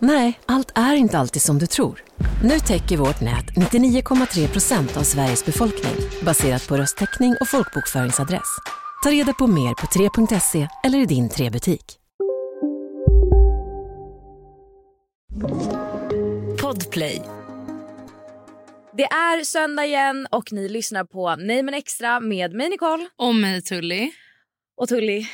Nej, allt är inte alltid som du tror. Nu täcker vårt nät 99,3 procent av Sveriges befolkning baserat på röstteckning och folkbokföringsadress. Ta reda på mer på 3.se eller i din 3-butik. Podplay. Det är söndag igen och ni lyssnar på Nej men extra med mig Nicole Och mig Tully. och Tully.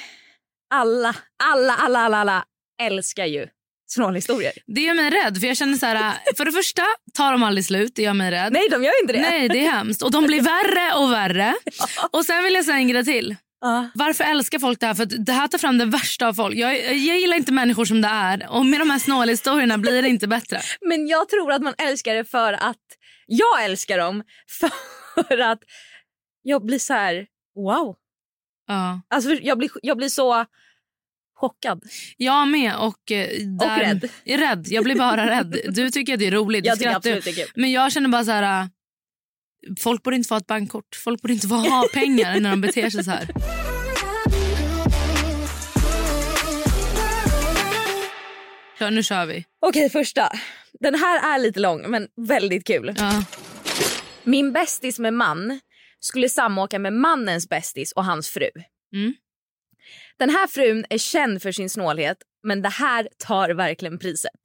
Alla, alla, alla, alla, alla älskar ju snålhistorier. Det gör mig rädd. För jag känner så här, för det första tar de aldrig slut. Det gör mig rädd. Nej, de gör inte det. Nej, det är hemskt. Och de blir värre och värre. Och sen vill jag säga en grej till. Ja. Varför älskar folk det här? För det här tar fram det värsta av folk. Jag, jag gillar inte människor som det är. Och med de här snålhistorierna blir det inte bättre. Men jag tror att man älskar det för att jag älskar dem för att jag blir så här wow. Ja. Alltså jag blir, jag blir så chockad. Jag med. Och, eh, där, rädd. Är rädd. Jag blir bara rädd. Du tycker att det är roligt. Jag tycker absolut det. Men jag känner bara så här... äh, Folk borde inte få ha ett bankkort. Folk borde inte få ha pengar när de beter sig så här. Så, nu kör vi. Okej, första. Den här är lite lång men väldigt kul. Ja. Min bästis med man skulle samåka med mannens bästis och hans fru. Mm. Den här frun är känd för sin snålhet men det här tar verkligen priset.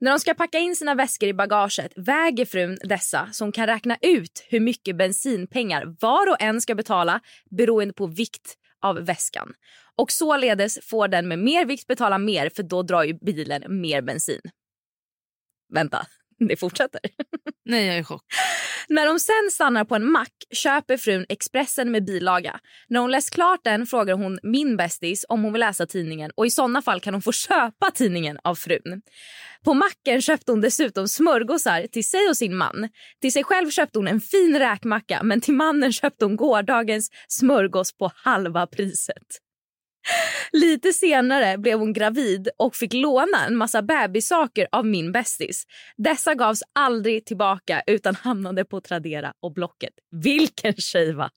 När de ska packa in sina väskor i bagaget väger frun dessa som kan räkna ut hur mycket bensinpengar var och en ska betala beroende på vikt av väskan. Och således får den med mer vikt betala mer för då drar ju bilen mer bensin. Vänta, det fortsätter. Nej, jag är i chock. När de sen stannar på en mack köper frun Expressen med bilaga. När hon läst klart den frågar hon min bästis om hon vill läsa tidningen och i såna fall kan hon få köpa tidningen av frun. På macken köpte hon dessutom smörgåsar till sig och sin man. Till sig själv köpte hon en fin räkmacka men till mannen köpte hon gårdagens smörgås på halva priset. Lite senare blev hon gravid och fick låna en massa bebissaker av min bästis. Dessa gavs aldrig tillbaka utan hamnade på Tradera och Blocket. Vilken tjej va?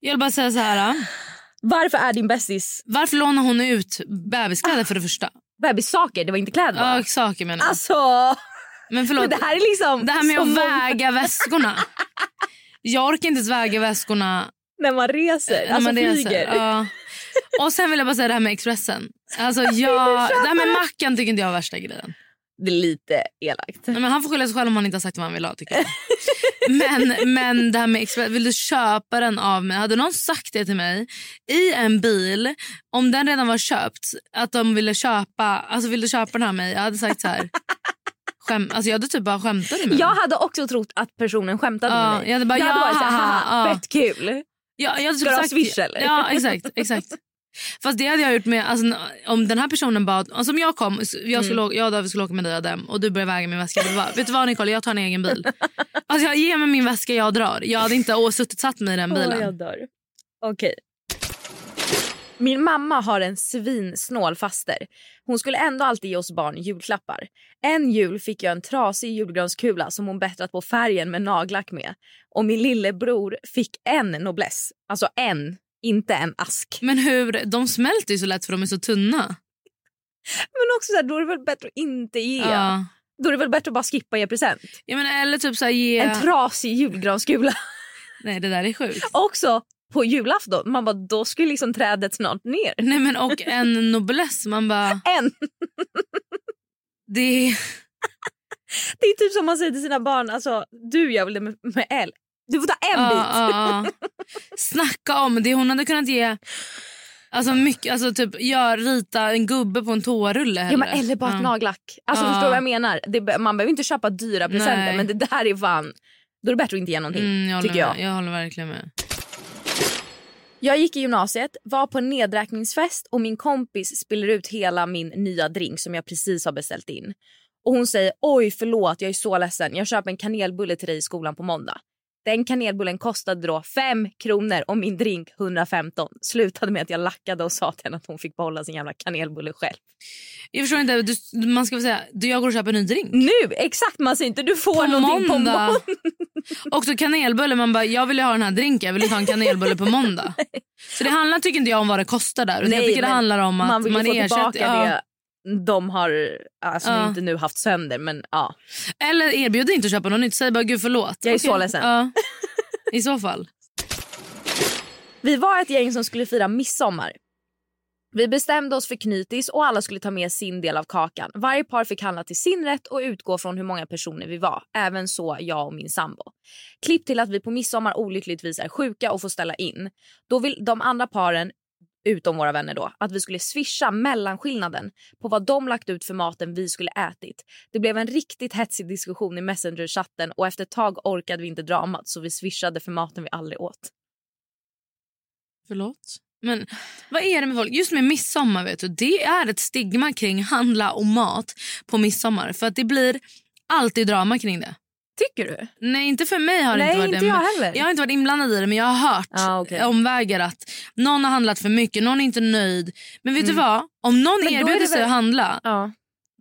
Jag vill bara säga så här. äh. Varför är din bästis Varför lånar hon ut bebiskläder för det första? bebissaker? Det var inte kläder va? Ja, saker menar jag. Alltså, Men förlåt. men det här är liksom Det här med att väga väskorna. Jag orkar inte ens väga väskorna när man reser, när alltså man reser. flyger. Ja. Och sen vill jag bara säga det här med Expressen. Alltså jag, det här med mackan tycker inte jag är värsta grejen. Det är lite elakt. Nej, Men han får skylla sig själv om han inte har sagt vad han vill ha. Tycker jag. Men, men det här med Expressen, vill du köpa den av mig? Hade någon sagt det till mig i en bil, om den redan var köpt, att de ville köpa, alltså vill du köpa den här av mig? Jag hade sagt så här. Skäm, alltså jag hade typ bara skämtat med Jag hade också trott att personen skämtade Ja, med mig. jag hade bara, jag hade ja, varit så här, fett kul. Ja, jag Ska du ha swish, eller? Ja, exakt. exakt. Fast det hade jag gjort med, alltså, om den här personen bad, alltså, om jag kom, jag, skulle, Mm. åka- jag och David skulle åka med dig och dem och du började väga min väska. Bara, vet du vad Nicole, jag tar en egen bil. Alltså jag ger mig min väska, jag drar. Jag hade inte suttit satt mig i den bilen. Åh, jag dör. Okej. Min mamma har en svinsnål faster. Hon skulle ändå alltid ge oss barn julklappar. En jul fick jag en trasig julgranskula som hon bättrat på färgen med nagellack med. Och min lillebror fick en nobless. Alltså en, inte en ask. Men hur, de smälter ju så lätt för de är så tunna. Men också så här, då är det väl bättre att inte ge. Ja. Då är det väl bättre att bara skippa ge present. Jag menar, eller typ så här, ge... En trasig julgranskula. Nej det där är sjukt. också på julafton. Man bara, då skulle liksom trädet snart ner. Nej men och en nobless, man bara... En. Det är... Det är typ som man säger till sina barn, alltså du gör väl det med, med L. Du får ta en bit. ja, ja. Snacka om det hon hade kunnat ge Alltså, mycket, alltså typ gör, rita en gubbe på en toarulle Ja, men eller bara ett nagellack. Alltså. Förstår du vad jag menar? Det, man behöver inte köpa dyra presenter men det där är fan... Då är det bättre att inte ge någonting. Mm, jag, tycker jag. Med. jag håller verkligen med. Jag gick i gymnasiet, var på en nedräkningsfest och min kompis spiller ut hela min nya drink som jag precis har beställt in. Och hon säger oj förlåt jag är så ledsen jag köper en kanelbulle till dig i skolan på måndag. Den kanelbullen kostade då 5 kronor och min drink 115. Slutade med att jag lackade och sa till henne att hon fick behålla sin jävla kanelbulle själv. Jag förstår inte, du, man ska väl säga du, jag går och köper en ny drink. Nu! Exakt man säger inte du får På någonting på måndag. måndag. Också kanelbulle, man bara jag vill ju ha den här drinken, jag vill ha en kanelbulle på måndag. Så det handlar tycker inte jag om vad det kostar där. utan jag tycker det handlar om att man vill ju få ersätter- tillbaka ja. det de har alltså Ja. inte nu haft sönder men ja. Eller erbjud inte att köpa något nytt, säg bara gud förlåt. Jag är Okej. så ledsen. Ja. I så fall. Vi var ett gäng som skulle fira midsommar. Vi bestämde oss för knytis och alla skulle ta med sin del av kakan. Varje par fick handla till sin rätt och utgå från hur många personer vi var. Även så jag och min sambo. Klipp till att vi på midsommar olyckligtvis är sjuka och får ställa in. Då vill de andra paren utom våra vänner då, att vi skulle swisha mellanskillnaden på vad de lagt ut för maten vi skulle ätit. Det blev en riktigt hetsig diskussion i Messenger-chatten och efter ett tag orkade vi inte dramat så vi swishade för maten vi aldrig åt. Förlåt. Men vad är det med folk? Just med midsommar vet du, det är ett stigma kring handla och mat på midsommar. För att det blir alltid drama kring det. Tycker du? Nej inte för mig har det Nej, inte varit inte jag heller. Jag har inte varit inblandad i det men jag har hört Ah, okej. omvägar att någon har handlat för mycket, någon är inte nöjd. Men vet du vad? Om någon Mm. Men erbjuder sig väl- att handla Ja.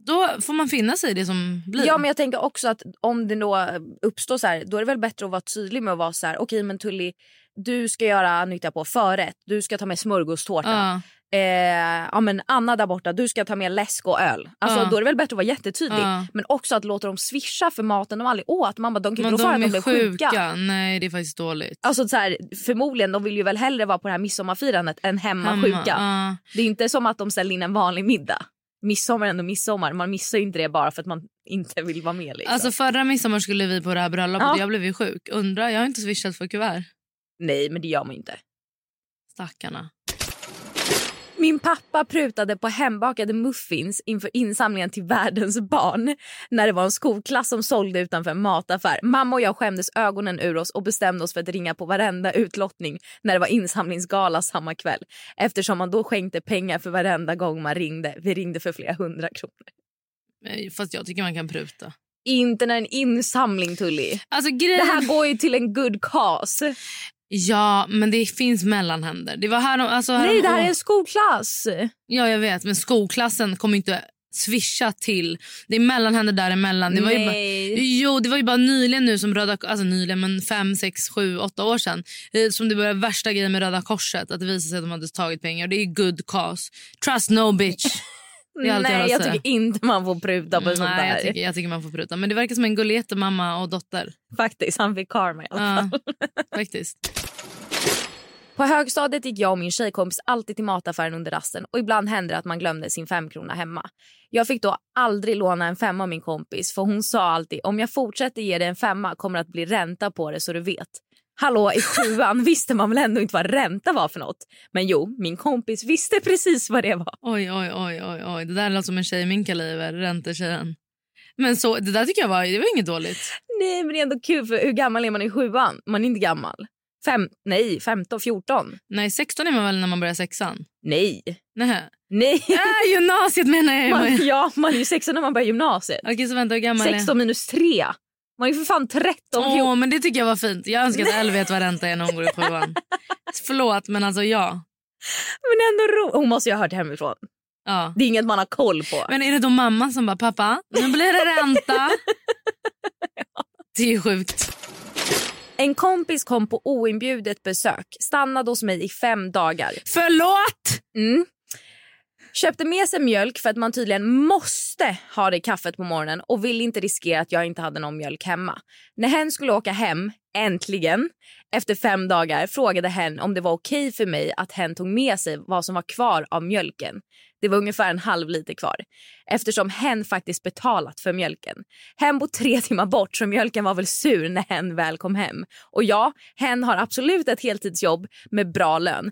då får man finna sig i det som blir. ja men jag tänker också att om det då uppstår så här, då är det väl bättre att vara tydlig med att vara så här, okej men Tully du ska göra nytta på förrätt, du ska ta med smörgåstårta. Ja. Eh, ja, men Anna där borta, du ska ta med läsk och öl. Alltså, Ja. Då är det väl bättre att vara jättetydlig. Ja. Men också att låta dem swisha för maten de aldrig åt. Bara, de kan inte rå att de blev sjuka. sjuka. Nej det är faktiskt dåligt. Alltså, så här, förmodligen, de vill ju väl hellre vara på det här midsommarfirandet än hemma, Hemma, sjuka. ja. Det är inte som att de ställer in en vanlig middag. Midsommar är ändå midsommar. Man missar inte det bara för att man inte vill vara med. Liksom. Alltså förra midsommar skulle vi på det här bröllopet Ja. jag blev ju sjuk. Undrar, jag har inte swishat för kuvert. Nej, men det gör man inte. Stackarna. Min pappa prutade på hembakade muffins inför insamlingen till världens barn när det var en skolklass som sålde utanför en mataffär. Mamma och jag skämdes ögonen ur oss och bestämde oss för att ringa på varenda utlottning när det var insamlingsgala samma kväll eftersom man då skänkte pengar för varenda gång man ringde. Vi ringde för flera hundra kronor. Fast jag tycker man kan pruta. Inte när en insamling, Tully. Alltså Det grejen... här går ju till en good cause. Ja, men det finns mellanhänder. Det var här, alltså här Nej, det här är en skolklass. Ja, jag vet. Men skolklassen kommer inte swisha till. Det är mellanhänder däremellan. Det var ju bara, Nej. jo, det var ju bara nyligen nu som Röda alltså nyligen men fem, sex, sju, åtta år sedan eh, som det började värsta grejen med Röda Korset. Att det visade sig att de hade tagit pengar. Det är good cause. Trust no bitch. Jag Nej, jag tycker inte man får pruta på sånt där. Nej, jag tycker, jag tycker man får pruta. Men det verkar som en gullete mamma och dotter. Faktiskt, han fick karma i alla fall. Ja, faktiskt. På högstadiet gick jag och min tjejkompis alltid till mataffären under rasten och ibland hände det att man glömde sin femkrona hemma. Jag fick då aldrig låna en femma av min kompis för hon sa alltid om jag fortsätter ge dig en femma kommer det att bli ränta på det så du vet. Hallå, i sjuan visste man väl ändå inte vad ränta var för något. Men jo, min kompis visste precis vad det var. Oj, oj, oj, oj, oj. Det där låter som en tjej i min kaliber, räntetjejen. Men så, det där tycker jag var, det var inget dåligt. Nej, men det är ändå kul för hur gammal är man i sjuan? Man är inte gammal. Fem, nej, 15, 14. Nej, 16 är man väl när man börjar sexan? Nej. Nej. Nej. Äh, gymnasiet menar jag. Man, ja, man är ju 16 när man börjar gymnasiet. Okej, så vänta, hur gammal är 16 minus 3. Man är ju för fan 13, 14. Åh, men det tycker jag var fint. Jag önskar att Elle vet vad ränta är när hon går i sjuan. Förlåt, men alltså ja. Men ändå ro. Hon måste ju ha hört hemifrån. ja. Det är inget man har koll på. Men är det då mamman som bara, pappa, nu blir det ränta? Det är ju sjukt. En kompis kom på oinbjudet besök, stannade hos mig i fem dagar. Förlåt! Mm. Köpte med sig mjölk för att man tydligen måste ha det i kaffet på morgonen och ville inte riskera att jag inte hade någon mjölk hemma. När hen skulle åka hem, äntligen, efter fem dagar frågade hen om det var okej för mig att hen tog med sig vad som var kvar av mjölken. Det var ungefär en halv liter kvar eftersom hen faktiskt betalat för mjölken. Hen bor tre timmar bort så mjölken var väl sur när hen väl kom hem. Och ja, hen har absolut ett heltidsjobb med bra lön.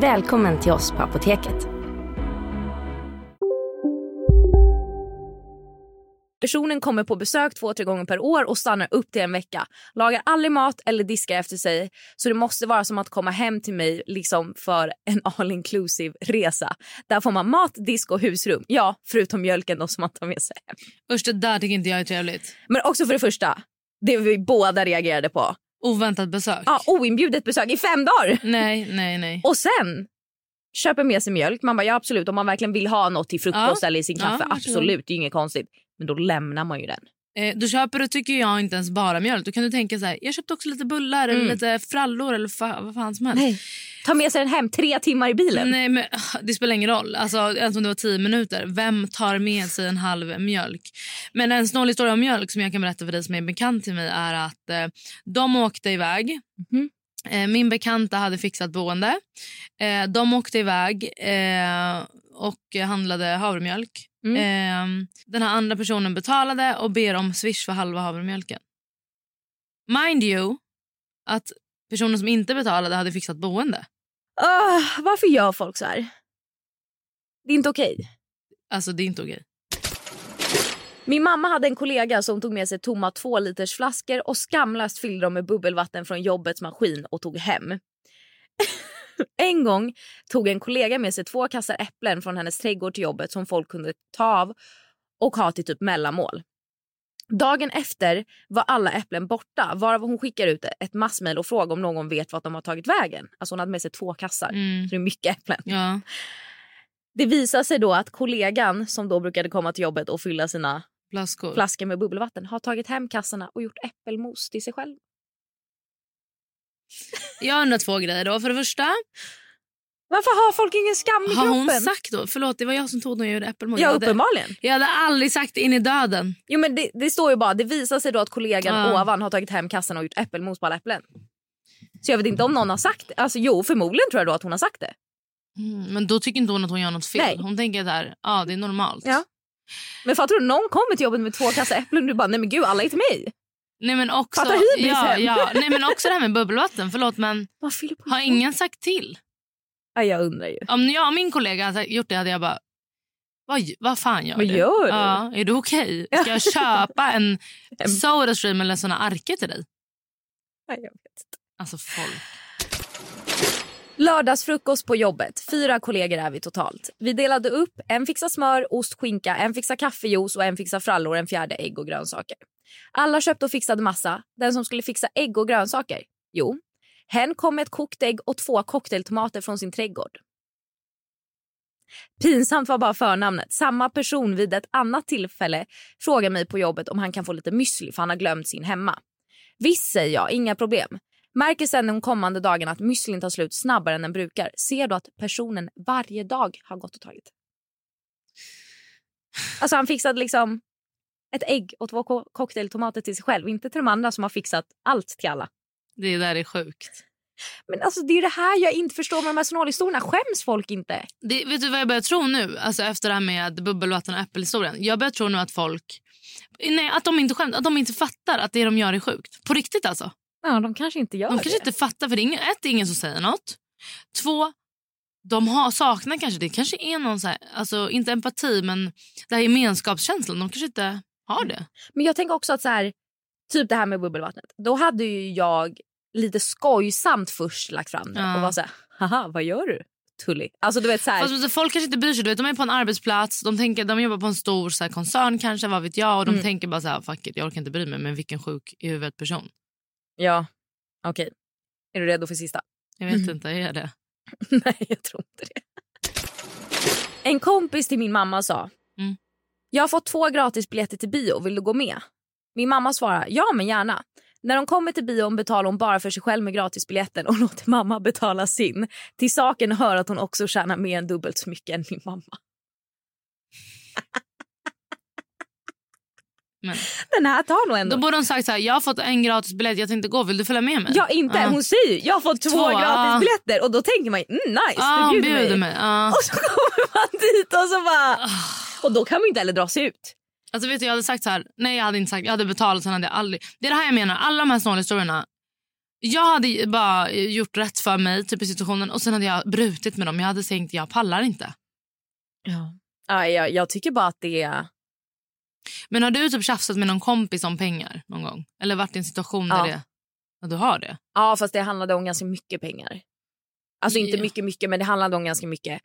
Välkommen till oss på Apoteket. Personen kommer på besök två, tre gånger per år och stannar upp till en vecka. Lagar aldrig mat eller diskar efter sig. Så det måste vara som att komma hem till mig liksom för en all inclusive resa. Där får man mat, disk och husrum. Ja, förutom mjölken då som man tar med sig hem. Usch, det där tycker inte jag är trevligt. Men också för det första, det vi båda reagerade på. Oväntat besök. Ja, oinbjudet besök i fem dagar. Nej, nej, nej. Och sen köper med sig mjölk. Man bara ja absolut om man verkligen vill ha något till frukost Ja. eller i sin Ja, kaffe. varsågod. absolut, det är inget konstigt. Men då lämnar man ju den. Eh, då köper du tycker jag inte ens bara mjölk. Då kan du tänka så här, jag köpte också lite bullar eller Mm. lite frallor eller fa- vad fan som helst. Nej. Ta med sig den hem tre timmar i bilen. Nej, men ah, det spelar ingen roll. Alltså, ens om det var tio minuter. Vem tar med sig en halv mjölk? Men en snål historia om mjölk som jag kan berätta för dig som är bekant till mig är att eh, de åkte iväg. Mhm. Eh, min bekanta hade fixat boende. Eh, de åkte iväg eh, och handlade havremjölk. Mm. Eh, den här andra personen betalade och ber om swish för halva havremjölken. Mind you att personen som inte betalade hade fixat boende. Ah, varför gör folk så här? Det är inte okej. Alltså det är inte okej. Min mamma hade en kollega som tog med sig tomma två liters flaskor och skamlöst fyllde dem med bubbelvatten från jobbets maskin och tog hem. en gång tog en kollega med sig två kassar äpplen från hennes trädgård till jobbet som folk kunde ta av och ha till typ mellanmål. Dagen efter var alla äpplen borta varav hon skickar ut ett massmejl och frågar om någon vet vart de har tagit vägen. Alltså hon hade med sig två kassar. Mm. Så det är mycket äpplen. Ja. Det visar sig då att kollegan som då brukade komma till jobbet och fylla sina Flaskor. flaskor med bubbelvatten har tagit hem kassarna och gjort äppelmos till sig själv. Jag undrar två grejer då. För det första, Varför har folk ingen skam i har kroppen? hon sagt då? Förlåt, det var jag som tog när jag gjorde äppelmos. Ja, uppenbarligen. jag hade aldrig sagt in i döden. Jo, men det, det står ju bara, det visar sig då att kollegan Ja. ovan har tagit hem kassarna och gjort äppelmos på alla äpplen. Så jag vet inte om någon har sagt det. Alltså jo, förmodligen tror jag då att hon har sagt det. Mm, men då tycker inte hon att hon gör något fel. Nej. Hon tänker där, ja det är normalt. Ja. Men fattar du, någon kommer till jobbet med två kassar äpplen och du bara, nej men gud alla är till mig. Nej men också, Fattar hybris ja, ja, nej men också det här med bubbelvatten. Förlåt men har ingen sagt till? Ja, jag undrar ju. Om jag och min kollega hade gjort det hade jag bara, vad, vad fan gör Vad du? gör du? Ja, är du okej? Ska jag köpa en Sodastream eller såna arke till dig? Ja, jag vet inte. Alltså folk. Lördagsfrukost på jobbet. Fyra kollegor är vi totalt. Vi delade upp. En fixar smör, ost, skinka, en fixar kaffejuice och en fixar frallor, en fjärde ägg och grönsaker. Alla köpte och fixade massa. Den som skulle fixa ägg och grönsaker? Jo, hen kom med ett kokt ägg och två cocktailtomater från sin trädgård. Pinsamt var bara förnamnet. Samma person vid ett annat tillfälle frågar mig på jobbet om han kan få lite müsli för han har glömt sin hemma. Visst säger jag, inga problem. Märker sen de kommande dagarna att müslin tar slut snabbare än den brukar ser du att personen varje dag har gått och tagit. Alltså han fixade liksom ett ägg och två co- cocktailtomater till sig själv. Inte till de andra som har fixat allt till alla. Det där är sjukt. Men alltså det är det här jag inte förstår med de här snålhistorierna. Skäms folk inte? Det, vet du vad jag börjar tro nu? Alltså efter det här med bubbelvatten och äppelhistorien. Jag börjar tro nu att folk... Nej, att de inte skämt, att de inte fattar att det de gör är sjukt. På riktigt alltså. Ja, de kanske inte gör De det. kanske inte fattar för det är ingen, ett, det är ingen som säger något. Två, de har, saknar kanske det. kanske är någon så här, alltså inte empati men det här gemenskapskänslan. De kanske inte har det. Men jag tänker också att så här, typ det här med bubbelvattnet. Då hade ju jag lite skojsamt först lagt fram det Ja. och var så här, haha vad gör du? Tully. Alltså du vet så här, Fast, folk kanske inte bryr sig. Du vet, de är på en arbetsplats, de, tänker, de jobbar på en stor så här, koncern kanske, vad vet jag. Och de Mm. tänker bara så här, fuck it, jag orkar inte bry mig. Men vilken sjuk i huvudet person. Ja okej. Är du redo för sista? Jag vet inte, är jag det? Nej, jag tror inte det. En kompis till min mamma sa Mm. Jag har fått två gratisbiljetter till bio, vill du gå med? Min mamma svarar ja men gärna. När de kommer till bion betalar hon bara för sig själv med gratisbiljetten och låter mamma betala sin. Till saken hör att hon också tjänar mer än dubbelt så mycket än min mamma. Men, Den här tar nog ändå... då borde hon sagt så här, jag har fått en gratis biljett, jag tänkte gå, vill du följa med mig? Ja inte, Ja. hon säger jag har fått två, Två, gratisbiljetter och då tänker man mm, nice Ja, du bjuder bjuder mig. mig. Och så kommer man dit och så bara... Och då kan man inte heller dra sig ut. Alltså vet du, jag hade sagt så här, nej jag hade inte sagt, jag hade betalat sen hade jag aldrig. Det är det här jag menar, alla de här snåla historierna. Jag hade bara gjort rätt för mig typ i situationen och sen hade jag brutit med dem. Jag hade tänkt jag pallar inte. Ja. Ja, jag, jag tycker bara att det är... Men har du typ tjafsat med någon kompis om pengar någon gång? Eller varit i en situation där Ja. det, ja, du har det? Ja, fast det handlade om ganska mycket pengar. Alltså inte mycket, mycket, men det handlade om ganska mycket.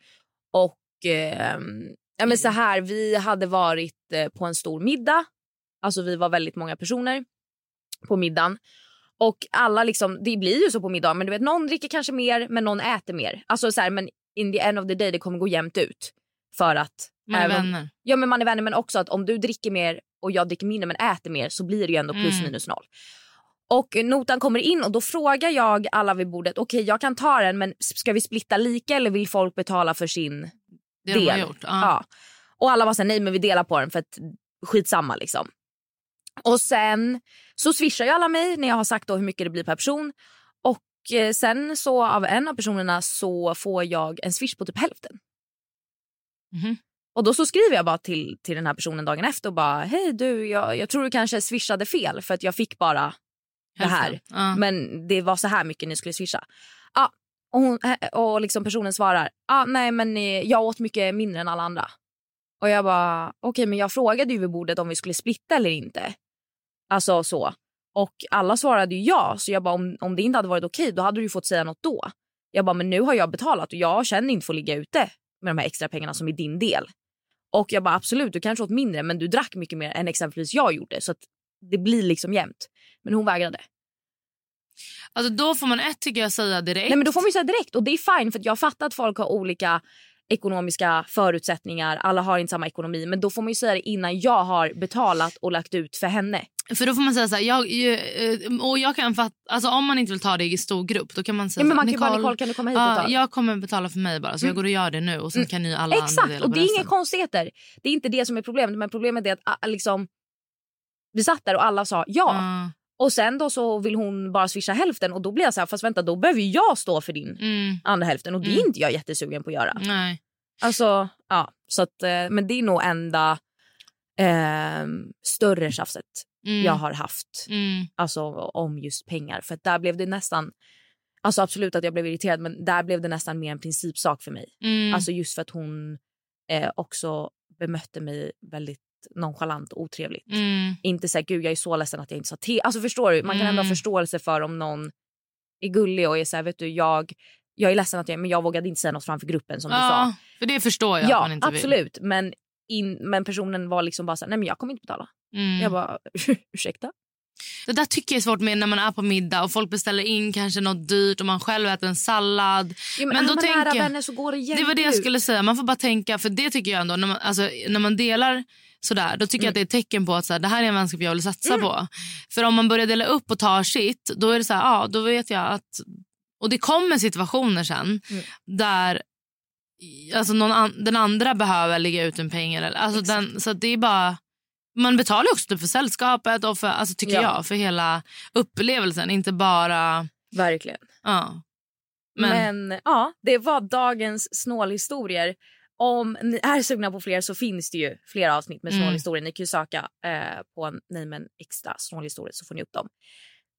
Och ehm, ja, men så här, vi hade varit eh, på en stor middag. Alltså vi var väldigt många personer på middagen. Och alla liksom, det blir ju så på middag, men du vet någon dricker kanske mer men någon äter mer. Alltså så här, men in the end of the day det kommer gå jämnt ut. För att Man är även- vänner. Ja men man är vänner men också att om du dricker mer och jag dricker mindre men äter mer så blir det ju ändå plus Mm. minus noll. Och notan kommer in och då frågar jag alla vid bordet, okej jag kan ta den men ska vi splitta lika eller vill folk betala för sin Det del? de gjort. Ja. Ja. Och alla var såhär, nej men vi delar på den för att skitsamma liksom. Och sen så swishar ju alla mig när jag har sagt då hur mycket det blir per person. Och eh, sen så av en av personerna så får jag en swish på typ hälften. Mhm. Och då så skriver jag bara till, till den här personen dagen efter och bara hej du jag, jag tror du kanske swishade fel för att jag fick bara det här. Ja. Men det var så här mycket ni skulle swisha. Ja, och, hon, eh, och liksom personen svarar ah, nej men eh, jag åt mycket mindre än alla andra. Och jag bara okej men jag frågade ju vid bordet om vi skulle splitta eller inte. Alltså så. Och alla svarade ju ja så jag bara om, om det inte hade varit okej då hade du fått säga något då. Jag bara men nu har jag betalat och jag känner inte för att ligga ute med de här extra pengarna som är din del. Och jag bara absolut du kanske åt mindre men du drack mycket mer än exempelvis jag gjorde så att det blir liksom jämnt. Men hon vägrade. Alltså, då får man ett tycker jag säga direkt. Nej men då får man säga direkt och det är fine för att jag fattar att folk har olika ekonomiska förutsättningar. Alla har inte samma ekonomi men då får man ju säga det innan jag har betalat och lagt ut för henne. För då får man säga så här, jag, eh, och jag kan fatta, alltså om man inte vill ta det i stor grupp då kan man säga Ja, men så man här, kan ju bara Nicole kan du komma hit och ta jag kommer betala för mig bara så jag går och gör det nu och sen kan ni alla andra Exakt dela och det är inga konstigheter. Det är inte det som är problemet men problemet är att ah, liksom vi satt där och alla sa ja. Ja. Och sen då så vill hon bara swisha hälften och då blir jag så här fast vänta då behöver jag stå för din Mm, andra hälften och det är Mm. inte jag jättesugen på att göra. nej. Alltså, ja. Så att, eh, men det är nog enda eh, större tjafset Mm, jag har haft. mm, Alltså om just pengar. För att där blev det nästan, alltså absolut att jag blev irriterad men där blev det nästan mer en principsak för mig. mm. Alltså just för att hon eh, också bemötte mig väldigt nonchalant och otrevligt. mm. Inte såhär gud jag är så ledsen att jag inte sa till. Alltså förstår du? Man kan ändå ha Mm. förståelse för om någon är gullig och är såhär vet du jag, jag är ledsen att jag, men jag vågade inte säga något framför gruppen som du sa. Ja, för det förstår jag Ja absolut men, in, men personen var liksom bara såhär nej men jag kommer inte betala. vill. Mm. Jag bara ursäkta? Det där tycker jag är svårt med när man är på middag och folk beställer in kanske något dyrt och man själv äter en sallad. Ja, men, Men då man tänker nära vänner så går det jämnt Det var det jag skulle säga. Man får bara tänka, för det tycker jag ändå, när man, alltså, när man delar sådär, då tycker jag att det är ett tecken på att såhär, det här är en vänskap jag vill satsa på. För om man börjar dela upp och ta sitt, då är det så här, ja, då vet jag att... Och det kommer situationer sen Mm. där alltså någon an, den andra behöver lägga ut en peng. Eller, alltså den, så det är bara... Man betalar också typ för sällskapet och för, alltså tycker Ja. jag, för hela upplevelsen. Inte bara... Verkligen. Ja. Men, Men, ja, det var dagens snålhistorier. Om ni är sugna på fler så finns det ju flera avsnitt med Mm. snålhistorier. Ni kan ju söka eh, på en Nej men extra snålhistorier så får ni upp dem.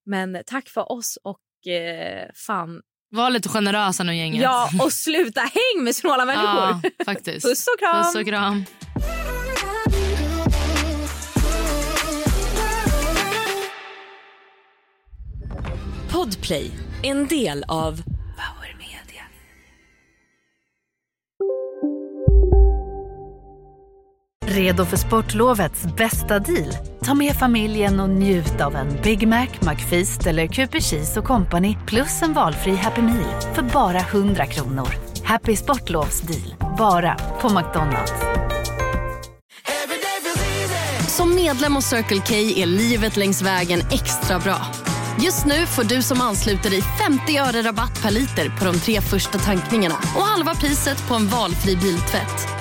Men tack för oss och eh, fan. var lite generösa nu gänget. Ja, och sluta häng med snåla människor. ja faktiskt. Puss och kram. Puss och kram. Podplay, en del av Redo för sportlovets bästa deal? Ta med familjen och njut av en Big Mac, McFeast eller Cooper Cheese och Company plus en valfri Happy Meal för bara 100 kronor. Happy Sportlovs deal, bara på McDonalds. Som medlem hos Circle K är livet längs vägen extra bra. Just nu får du som ansluter dig 50 öre rabatt per liter på de tre första tankningarna och halva priset på en valfri biltvätt.